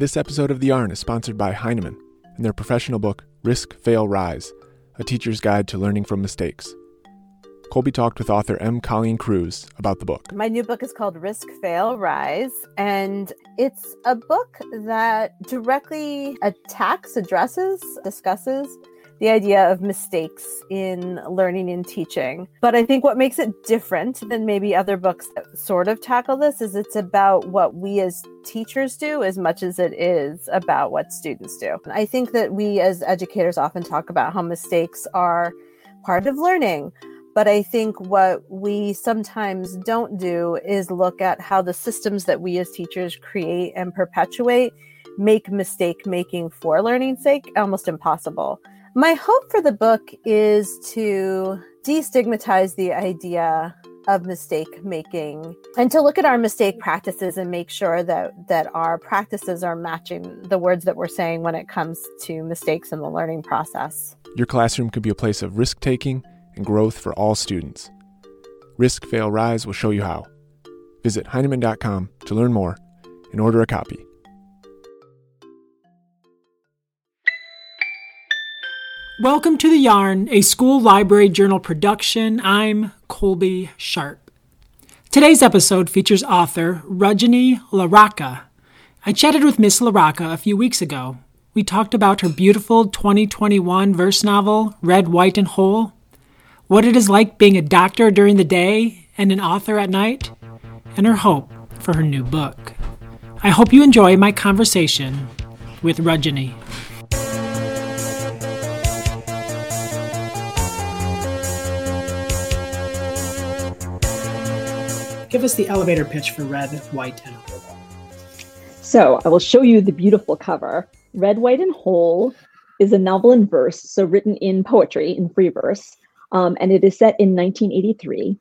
This episode of The Yarn is sponsored by Heinemann and their professional book, Risk, Fail, Rise A Teacher's Guide to Learning from Mistakes. Colby talked with author M. Colleen Cruz about the book. My new book is called Risk, Fail, Rise, and it's a book that directly attacks, addresses, discusses the idea of mistakes in learning and teaching. But I think what makes it different than maybe other books that sort of tackle this is it's about what we as teachers do as much as it is about what students do. I think that we as educators often talk about how mistakes are part of learning. But I think what we sometimes don't do is look at how the systems that we as teachers create and perpetuate make mistake making for learning's sake almost impossible. My hope for the book is to destigmatize the idea of mistake making and to look at our mistake practices and make sure that that our practices are matching the words that we're saying when it comes to mistakes in the learning process. Your classroom could be a place of risk taking and growth for all students. Risk Fail Rise will show you how. Visit Heinemann.com to learn more and order a copy. Welcome to The Yarn, a school library journal production. I'm Colby Sharp. Today's episode features author Rajani LaRocca. I chatted with Miss LaRocca a few weeks ago. We talked about her beautiful 2021 verse novel, Red, White, and Whole, what it is like being a doctor during the day and an author at night, and her hope for her new book. I hope you enjoy my conversation with Rajani. Give us the elevator pitch for Red, White, and Whole. So I will show you the beautiful cover. Red, White, and Whole is a novel in verse, so written in poetry, in free verse, um, and it is set in 1983.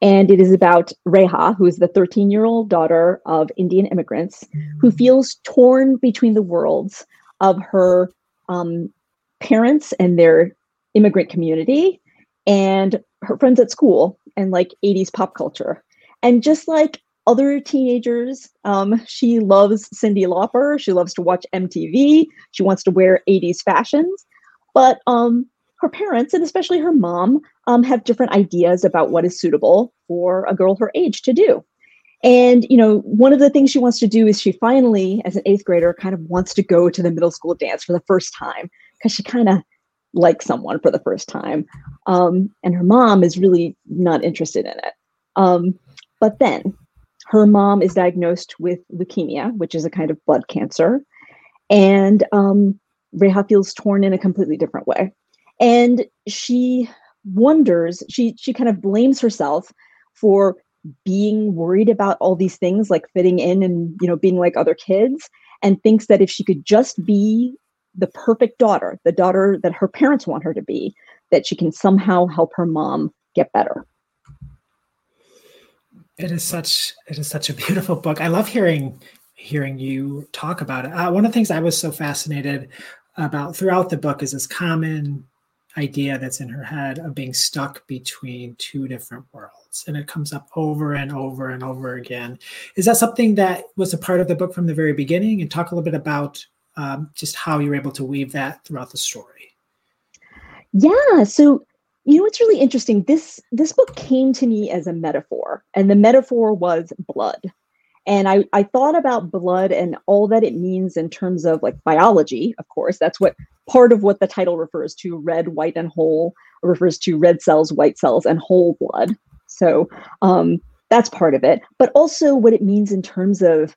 And it is about Reha, who is the 13 year old daughter of Indian immigrants, who feels torn between the worlds of her um, parents and their immigrant community and her friends at school and like 80s pop culture. And just like other teenagers, um, she loves Cyndi Lauper. She loves to watch MTV. She wants to wear 80s fashions. But um, her parents, and especially her mom, um, have different ideas about what is suitable for a girl her age to do. And, you know, one of the things she wants to do is she finally, as an eighth grader, kind of wants to go to the middle school dance for the first time because she kind of likes someone for the first time. Um, and her mom is really not interested in it. Um, but then her mom is diagnosed with leukemia, which is a kind of blood cancer. And um, Reha feels torn in a completely different way. And she wonders, she she kind of blames herself for being worried about all these things like fitting in and you know being like other kids and thinks that if she could just be the perfect daughter, the daughter that her parents want her to be, that she can somehow help her mom get better it is such it is such a beautiful book. I love hearing hearing you talk about it. Uh, one of the things I was so fascinated about throughout the book is this common idea that's in her head of being stuck between two different worlds and it comes up over and over and over again is that something that was a part of the book from the very beginning and talk a little bit about um, just how you're able to weave that throughout the story yeah so you know what's really interesting? This this book came to me as a metaphor and the metaphor was blood. And I, I thought about blood and all that it means in terms of like biology of course. That's what part of what the title refers to red white and whole refers to red cells white cells and whole blood. So um, that's part of it. But also what it means in terms of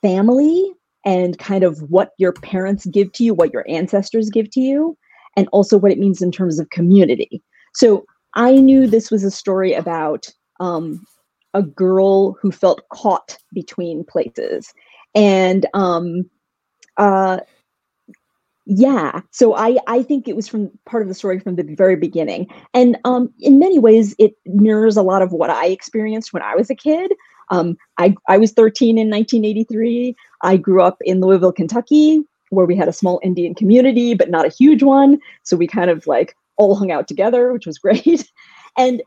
family and kind of what your parents give to you what your ancestors give to you and also what it means in terms of community so I knew this was a story about um, a girl who felt caught between places. And um, uh, yeah, so I, I think it was from part of the story from the very beginning. And um, in many ways, it mirrors a lot of what I experienced when I was a kid. Um, I, I was 13 in 1983. I grew up in Louisville, Kentucky, where we had a small Indian community, but not a huge one. So we kind of like all hung out together, which was great. And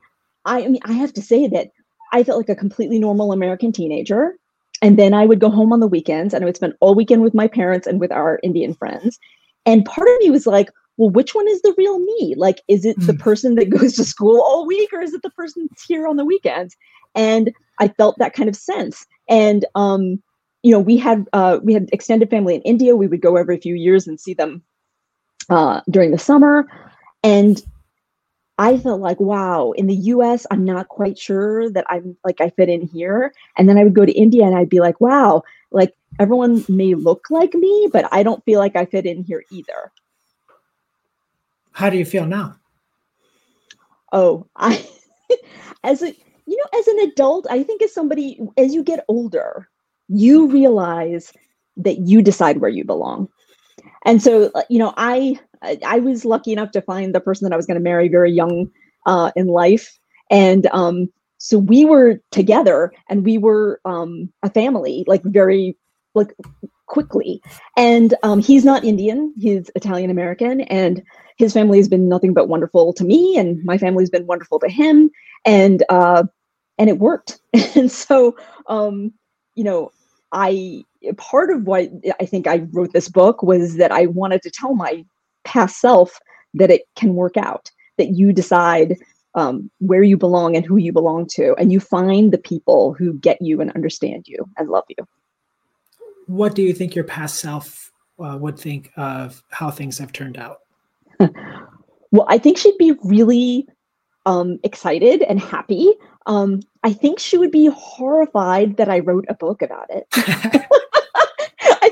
I, I mean, I have to say that I felt like a completely normal American teenager. and then I would go home on the weekends and I would spend all weekend with my parents and with our Indian friends. And part of me was like, well, which one is the real me? Like, is it the hmm. person that goes to school all week or is it the person that's here on the weekends? And I felt that kind of sense. And, um, you know, we had uh, we had extended family in India. We would go every few years and see them uh, during the summer. And I felt like, wow, in the US, I'm not quite sure that I'm like I fit in here. And then I would go to India and I'd be like, wow, like everyone may look like me, but I don't feel like I fit in here either. How do you feel now? Oh, I as a you know, as an adult, I think as somebody as you get older, you realize that you decide where you belong. And so, you know, I I was lucky enough to find the person that I was going to marry very young uh, in life, and um, so we were together, and we were um, a family, like very like quickly. And um, he's not Indian; he's Italian American, and his family has been nothing but wonderful to me, and my family's been wonderful to him, and uh, and it worked. and so, um, you know, I part of what I think I wrote this book was that I wanted to tell my past self that it can work out, that you decide um, where you belong and who you belong to, and you find the people who get you and understand you and love you. What do you think your past self uh, would think of how things have turned out? well, I think she'd be really um, excited and happy. Um, I think she would be horrified that I wrote a book about it.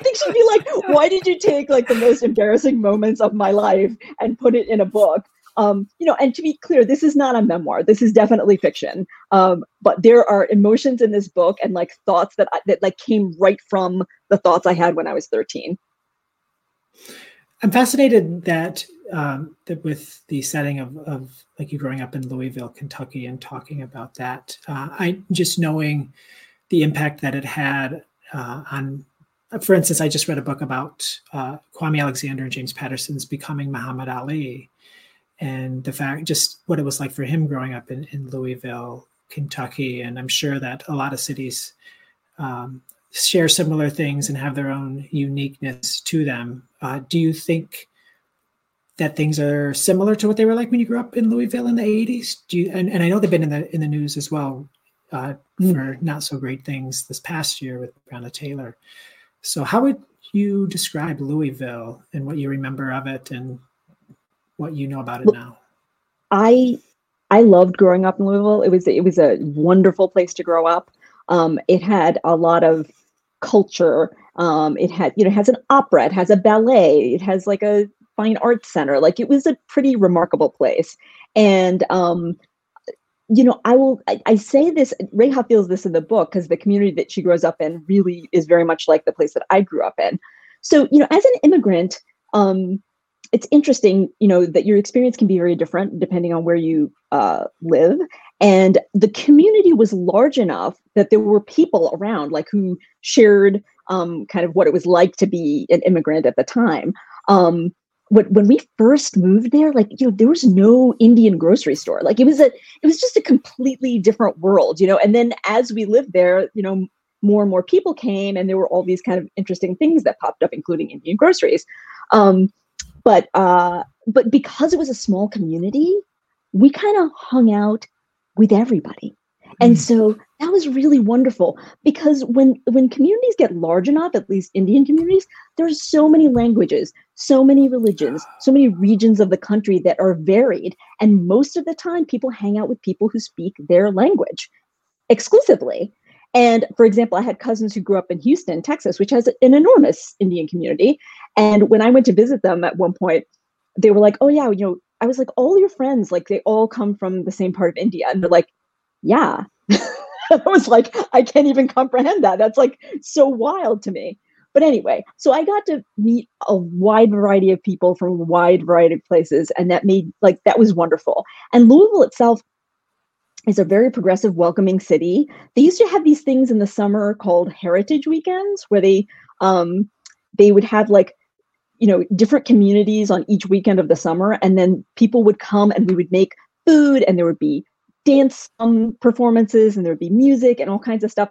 Think she'd be like, "Why did you take like the most embarrassing moments of my life and put it in a book?" Um, you know, and to be clear, this is not a memoir. This is definitely fiction. Um, but there are emotions in this book and like thoughts that I, that like came right from the thoughts I had when I was thirteen. I'm fascinated that um, that with the setting of, of like you growing up in Louisville, Kentucky, and talking about that. Uh, I just knowing the impact that it had uh, on, for instance, I just read a book about uh, Kwame Alexander and James Patterson's becoming Muhammad Ali, and the fact just what it was like for him growing up in, in Louisville, Kentucky, and I'm sure that a lot of cities um, share similar things and have their own uniqueness to them. Uh, do you think that things are similar to what they were like when you grew up in Louisville in the 80s? Do you, and, and I know they've been in the in the news as well uh, mm. for not so great things this past year with Breonna Taylor. So how would you describe Louisville and what you remember of it and what you know about it now? I I loved growing up in Louisville. It was it was a wonderful place to grow up. Um, it had a lot of culture. Um, it had, you know, it has an opera, it has a ballet, it has like a fine arts center. Like it was a pretty remarkable place. And um, you know, I will I, I say this, Reha feels this in the book because the community that she grows up in really is very much like the place that I grew up in. So, you know, as an immigrant, um, it's interesting, you know, that your experience can be very different depending on where you uh, live. And the community was large enough that there were people around, like who shared um, kind of what it was like to be an immigrant at the time. Um, when, when we first moved there, like you know, there was no Indian grocery store. Like it was a, it was just a completely different world, you know. And then as we lived there, you know, more and more people came, and there were all these kind of interesting things that popped up, including Indian groceries. Um, but uh, but because it was a small community, we kind of hung out with everybody. And mm. so that was really wonderful because when when communities get large enough, at least Indian communities, there's so many languages, so many religions, so many regions of the country that are varied. And most of the time, people hang out with people who speak their language exclusively. And for example, I had cousins who grew up in Houston, Texas, which has an enormous Indian community. And when I went to visit them at one point, they were like, "Oh yeah, you know, I was like, all your friends, like they all come from the same part of India. And they're like, yeah. I was like, I can't even comprehend that. That's like so wild to me. But anyway, so I got to meet a wide variety of people from a wide variety of places. And that made like, that was wonderful. And Louisville itself is a very progressive, welcoming city. They used to have these things in the summer called heritage weekends where they, um, they would have like you know different communities on each weekend of the summer and then people would come and we would make food and there would be dance um, performances and there would be music and all kinds of stuff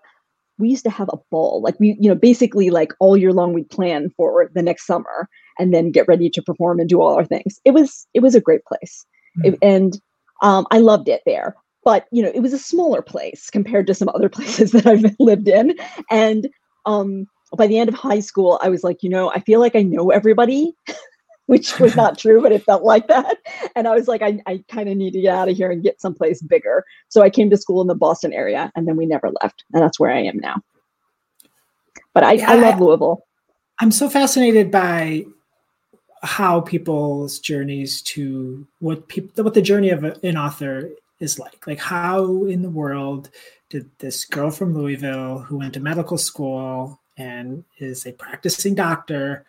we used to have a ball. Like we, you know, basically like all year long we'd plan for the next summer and then get ready to perform and do all our things. It was it was a great place. Mm. It- and um, I loved it there. But you know, it was a smaller place compared to some other places that I've lived in. And um, by the end of high school, I was like, you know, I feel like I know everybody, which was not true, but it felt like that. And I was like, I, I kind of need to get out of here and get someplace bigger. So I came to school in the Boston area, and then we never left, and that's where I am now. But I, I love Louisville. I'm so fascinated by how people's journeys to what people what the journey of an author is like. Like how in the world did this girl from Louisville who went to medical school and is a practicing doctor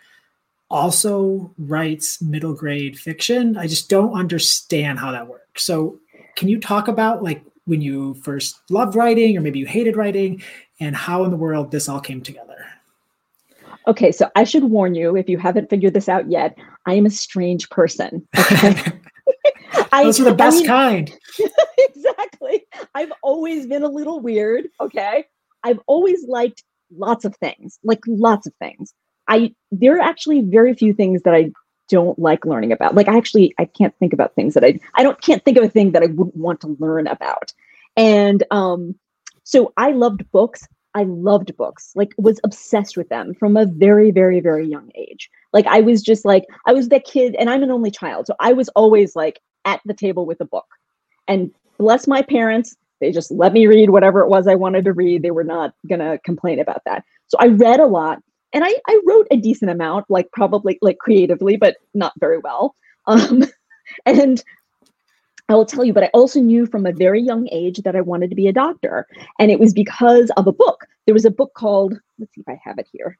also writes middle grade fiction? I just don't understand how that works. So can you talk about like when you first loved writing or maybe you hated writing and how in the world this all came together? Okay, so I should warn you if you haven't figured this out yet, I am a strange person. Okay. I, Those are the I best mean, kind. exactly. I've always been a little weird. Okay. I've always liked lots of things, like lots of things. I there are actually very few things that I don't like learning about. Like I actually I can't think about things that I I don't can't think of a thing that I wouldn't want to learn about. And um so I loved books. I loved books. Like was obsessed with them from a very very very young age. Like I was just like I was that kid and I'm an only child. So I was always like at the table with a book. And bless my parents, they just let me read whatever it was I wanted to read. They were not going to complain about that. So I read a lot and I, I wrote a decent amount, like probably like creatively, but not very well. Um, and I will tell you, but I also knew from a very young age that I wanted to be a doctor. And it was because of a book. There was a book called, let's see if I have it here.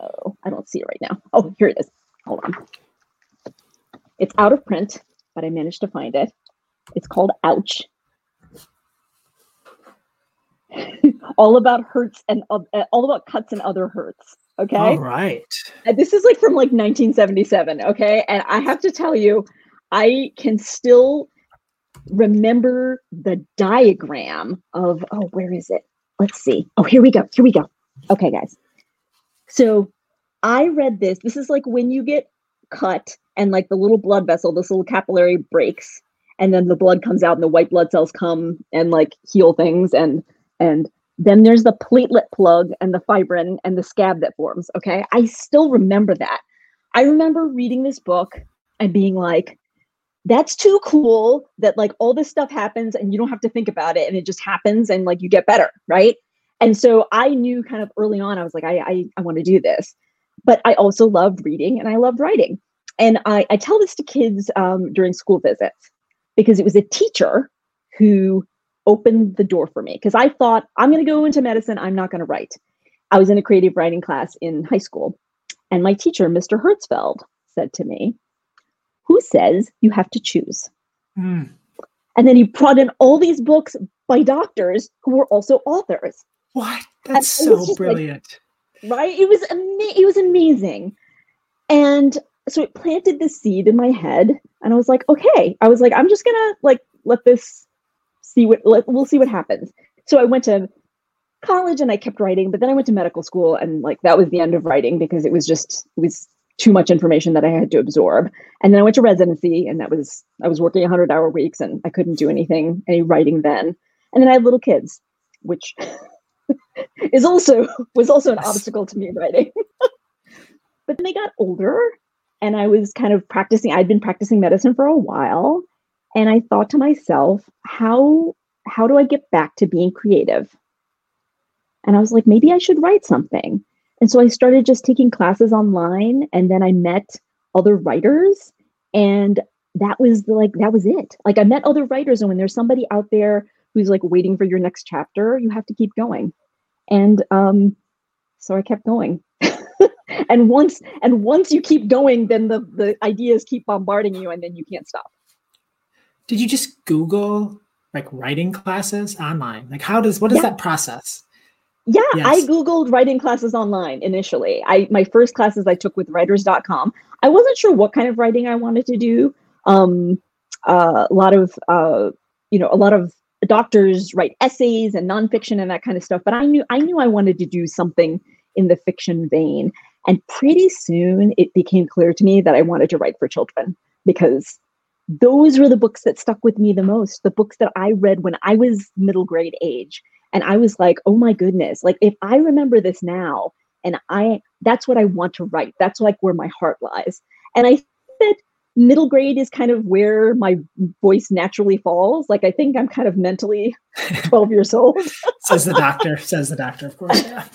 Oh, I don't see it right now. Oh, here it is. Hold on. It's out of print, but I managed to find it. It's called Ouch. all about hurts and uh, all about cuts and other hurts. Okay. All right. And this is like from like 1977 okay and i have to tell you i can still remember the diagram of oh where is it let's see oh here we go here we go okay guys so i read this this is like when you get cut and like the little blood vessel this little capillary breaks and then the blood comes out and the white blood cells come and like heal things and and then there's the platelet plug and the fibrin and the scab that forms. Okay. I still remember that. I remember reading this book and being like, that's too cool that like all this stuff happens and you don't have to think about it and it just happens and like you get better. Right. And so I knew kind of early on, I was like, I, I, I want to do this. But I also loved reading and I loved writing. And I, I tell this to kids um, during school visits because it was a teacher who opened the door for me because I thought I'm going to go into medicine. I'm not going to write. I was in a creative writing class in high school, and my teacher, Mr. Hertzfeld, said to me, Who says you have to choose? Hmm. And then he brought in all these books by doctors who were also authors, What? That's so just like- brilliant. right? It was ama- it was amazing. And so it planted the seed in my head, and I was like, okay. I was like, I'm just gonna like let this see what let, we'll see what happens. So I went to college and I kept writing, but then I went to medical school and like that was the end of writing because it was just it was too much information that I had to absorb. And then I went to residency and that was I was working 100 hour weeks and I couldn't do anything any writing then. And then I had little kids, which is also was also an Yes. obstacle to me writing. but then they got older and I was kind of practicing I'd been practicing medicine for a while and I thought to myself, how how do I get back to being creative? And I was like, maybe I should write something. And so I started just taking classes online and then I met other writers and that was like that was it. Like I met other writers and when there's somebody out there who's like waiting for your next chapter, you have to keep going. And um so I kept going. and once and once you keep going then the the ideas keep bombarding you and then you can't stop. Did you just Google like writing classes online? Like how does what is Yeah. that process? Yeah, I googled writing classes online initially. I my first classes I took with writers.com. I wasn't sure what kind of writing I wanted to do. Um uh, a lot of uh you know, a lot of doctors write essays and nonfiction and that kind of stuff. But I knew I knew I wanted to do something in the fiction vein. And pretty soon it became clear to me that I wanted to write for children because those were the books that stuck with me the most. The books that I read when I was middle grade age. And I was like, oh my goodness, like if I remember this now, and I that's what I want to write. That's like where my heart lies. And I think that middle grade is kind of where my voice naturally falls. Like I think I'm kind of mentally 12 years old. says the doctor. Says the doctor, of course. Yeah.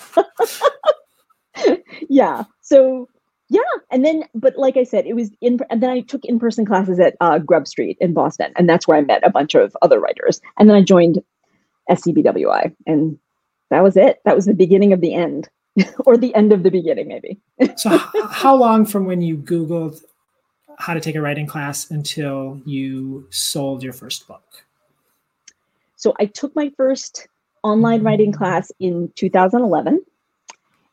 yeah. So yeah, and then but like I said, it was in and then I took in-person classes at uh, Grub Street in Boston, and that's where I met a bunch of other writers. And then I joined SCBWI, and that was it. That was the beginning of the end. or the end of the beginning, maybe. so, how long from when you Googled how to take a writing class until you sold your first book? So, I took my first online writing class in 2011,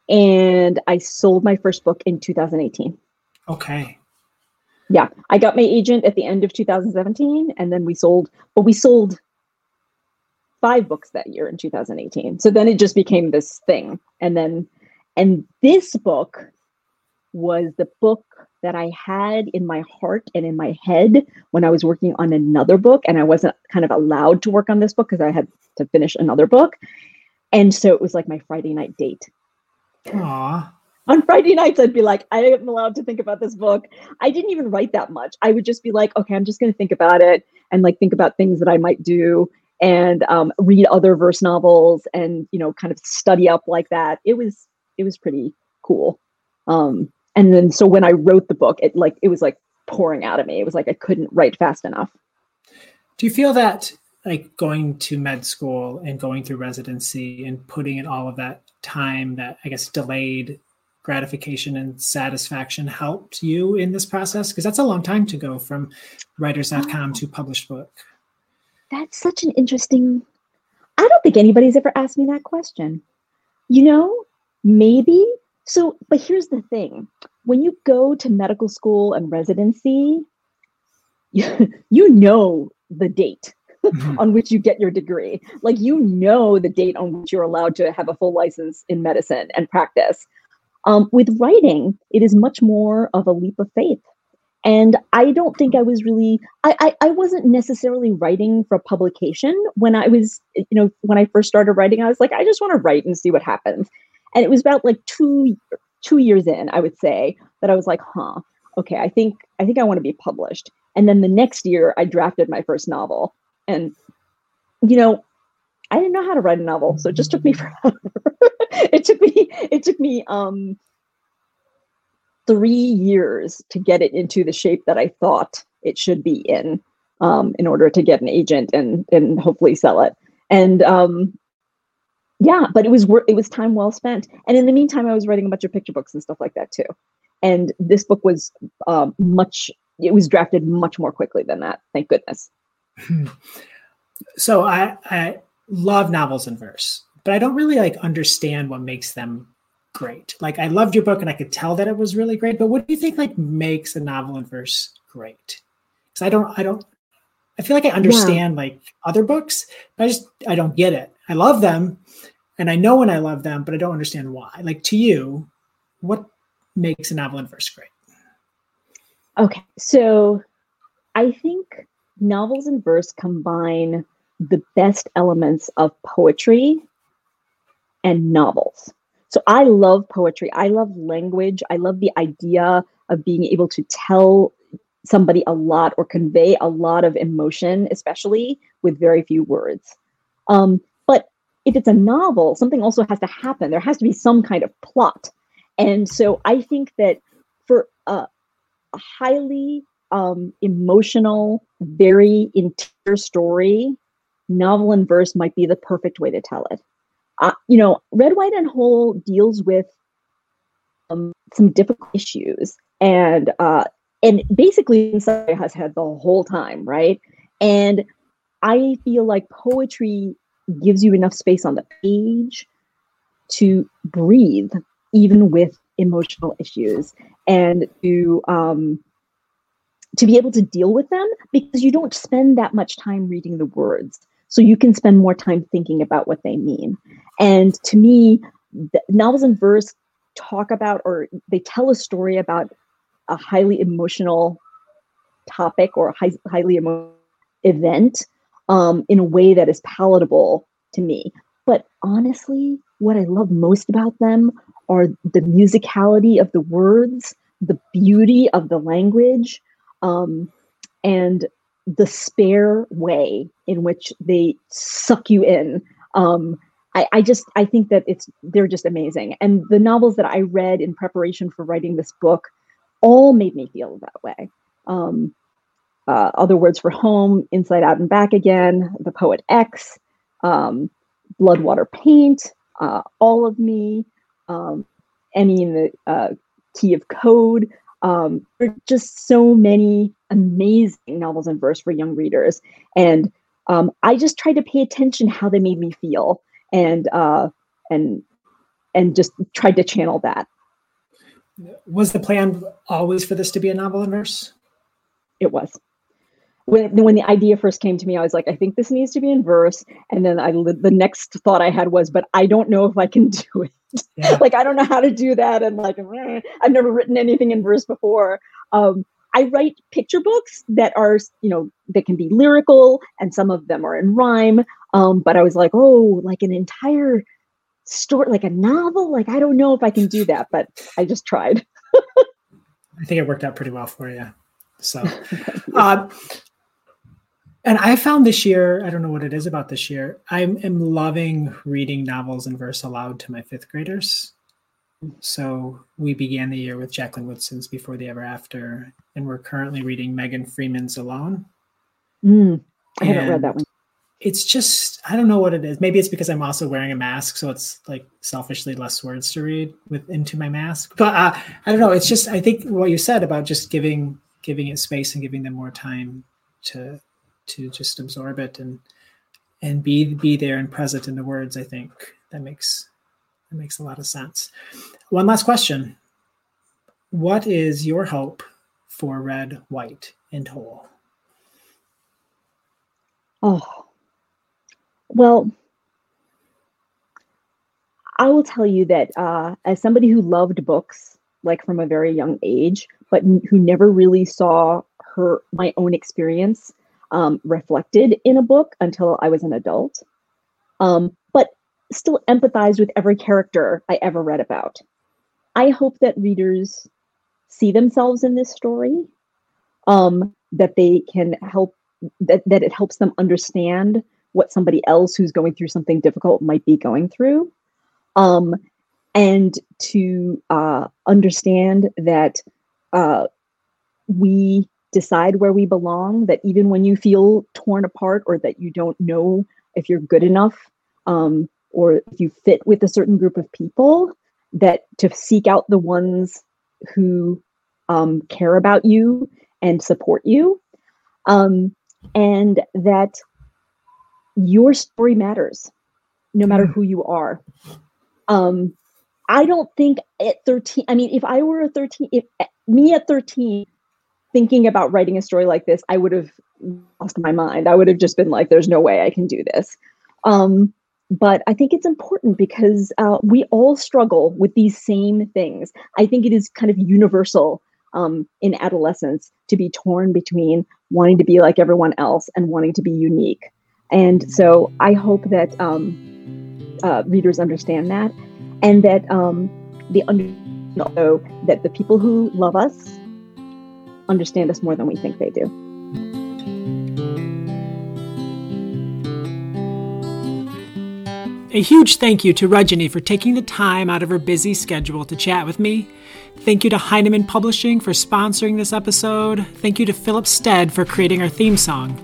and I sold my first book in 2018. Okay. Yeah, I got my agent at the end of 2017, and then we sold, but we sold five books that year in 2018. So then it just became this thing. And then, and this book was the book that I had in my heart and in my head when I was working on another book. And I wasn't kind of allowed to work on this book because I had to finish another book. And so it was like my Friday night date. Aww. On Friday nights, I'd be like, I am allowed to think about this book. I didn't even write that much. I would just be like, okay, I'm just going to think about it and like think about things that I might do and um, read other verse novels and you know kind of study up like that it was it was pretty cool um, and then so when i wrote the book it like it was like pouring out of me it was like i couldn't write fast enough do you feel that like going to med school and going through residency and putting in all of that time that i guess delayed gratification and satisfaction helped you in this process because that's a long time to go from writers.com to published book that's such an interesting. I don't think anybody's ever asked me that question. You know, maybe. So, but here's the thing when you go to medical school and residency, you, you know the date on which you get your degree. Like, you know the date on which you're allowed to have a full license in medicine and practice. Um, with writing, it is much more of a leap of faith. And I don't think I was really, I, I, I, wasn't necessarily writing for publication when I was, you know, when I first started writing, I was like, I just want to write and see what happens. And it was about like two, two years in, I would say that I was like, huh, okay, I think, I think I want to be published. And then the next year I drafted my first novel and, you know, I didn't know how to write a novel. So it just took me forever. it took me, it took me, um, three years to get it into the shape that I thought it should be in, um, in order to get an agent and and hopefully sell it. And um, yeah, but it was it was time well spent. And in the meantime, I was writing a bunch of picture books and stuff like that too. And this book was um, much. It was drafted much more quickly than that. Thank goodness. So I I love novels in verse, but I don't really like understand what makes them great. Like I loved your book and I could tell that it was really great. But what do you think like makes a novel in verse great? Because I don't I don't I feel like I understand yeah. like other books, but I just I don't get it. I love them and I know when I love them, but I don't understand why. Like to you, what makes a novel in verse great? Okay. So I think novels and verse combine the best elements of poetry and novels. So I love poetry. I love language. I love the idea of being able to tell somebody a lot or convey a lot of emotion, especially with very few words. Um, but if it's a novel, something also has to happen. There has to be some kind of plot. And so I think that for a, a highly um, emotional, very interior story, novel and verse might be the perfect way to tell it uh, you know, Red, White, and Whole deals with um, some difficult issues, and uh, and basically has had the whole time, right? And I feel like poetry gives you enough space on the page to breathe, even with emotional issues, and to um, to be able to deal with them because you don't spend that much time reading the words. so you can spend more time thinking about what they mean. And to me, novels and verse talk about or they tell a story about a highly emotional topic or high, highly emotional event um, in a way that is palatable to me. But honestly, what I love most about them are the musicality of the words, the beauty of the language, um, and the spare way in which they suck you in. Um, I, I just I think that it's they're just amazing. And the novels that I read in preparation for writing this book all made me feel that way. Um, uh, Other Words for Home, Inside Out and Back Again, The Poet X, um, Bloodwater Paint, uh, All of Me, um, Emmy in the uh, Key of Code. Um, there are just so many amazing novels and verse for young readers. And um, I just tried to pay attention how they made me feel and uh, and and just tried to channel that. Was the plan always for this to be a novel in verse? It was when when the idea first came to me, I was like, I think this needs to be in verse. And then I the next thought I had was, but I don't know if I can do it. Yeah. like I don't know how to do that, and like I've never written anything in verse before. Um, I write picture books that are you know that can be lyrical, and some of them are in rhyme. Um, but I was like, oh, like an entire story, like a novel. Like I don't know if I can do that, but I just tried. I think it worked out pretty well for you. So, uh, and I found this year, I don't know what it is about this year, I am loving reading novels in verse aloud to my fifth graders. So we began the year with Jacqueline Woodson's Before the Ever After, and we're currently reading Megan Freeman's Alone. Mm, I haven't read that one. It's just, I don't know what it is. Maybe it's because I'm also wearing a mask, so it's like selfishly less words to read with into my mask. But uh, I don't know. It's just, I think what you said about just giving giving it space and giving them more time to to just absorb it and and be be there and present in the words i think. That makes that makes a lot of sense. One last question. What is your hope for red white and whole? Oh. Well i will tell you that uh, as somebody who loved books like from a very young age but who never really saw her my own experience um, reflected in a book until I was an adult, um, but still empathized with every character I ever read about. I hope that readers see themselves in this story, um, that they can help, that, that it helps them understand what somebody else who's going through something difficult might be going through. Um, and to uh, understand that uh, we decide where we belong, that even when you feel torn apart or that you don't know if you're good enough um, or if you fit with a certain group of people, that to seek out the ones who um, care about you and support you, um, and that your story matters no matter hmm. who you are. Um, I don't think at 13, I mean, if I were a 13, if me at 13 thinking about writing a story like this, I would have lost my mind. I would have just been like, there's no way I can do this. Um, but I think it's important because uh, we all struggle with these same things. I think it is kind of universal um, in adolescence to be torn between wanting to be like everyone else and wanting to be unique. And so I hope that um, uh, readers understand that and that um, they know that the people who love us understand us more than we think they do. A huge thank you to Rajani for taking the time out of her busy schedule to chat with me. Thank you to Heinemann Publishing for sponsoring this episode. Thank you to Philip Stead for creating our theme song.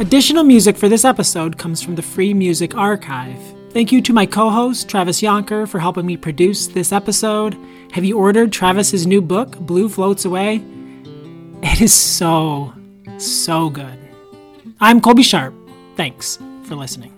Additional music for this episode comes from the Free Music Archive. Thank you to my co host, Travis Jonker, for helping me produce this episode. Have you ordered Travis's new book, Blue Floats Away? It is so, so good. I'm Colby Sharp. Thanks for listening.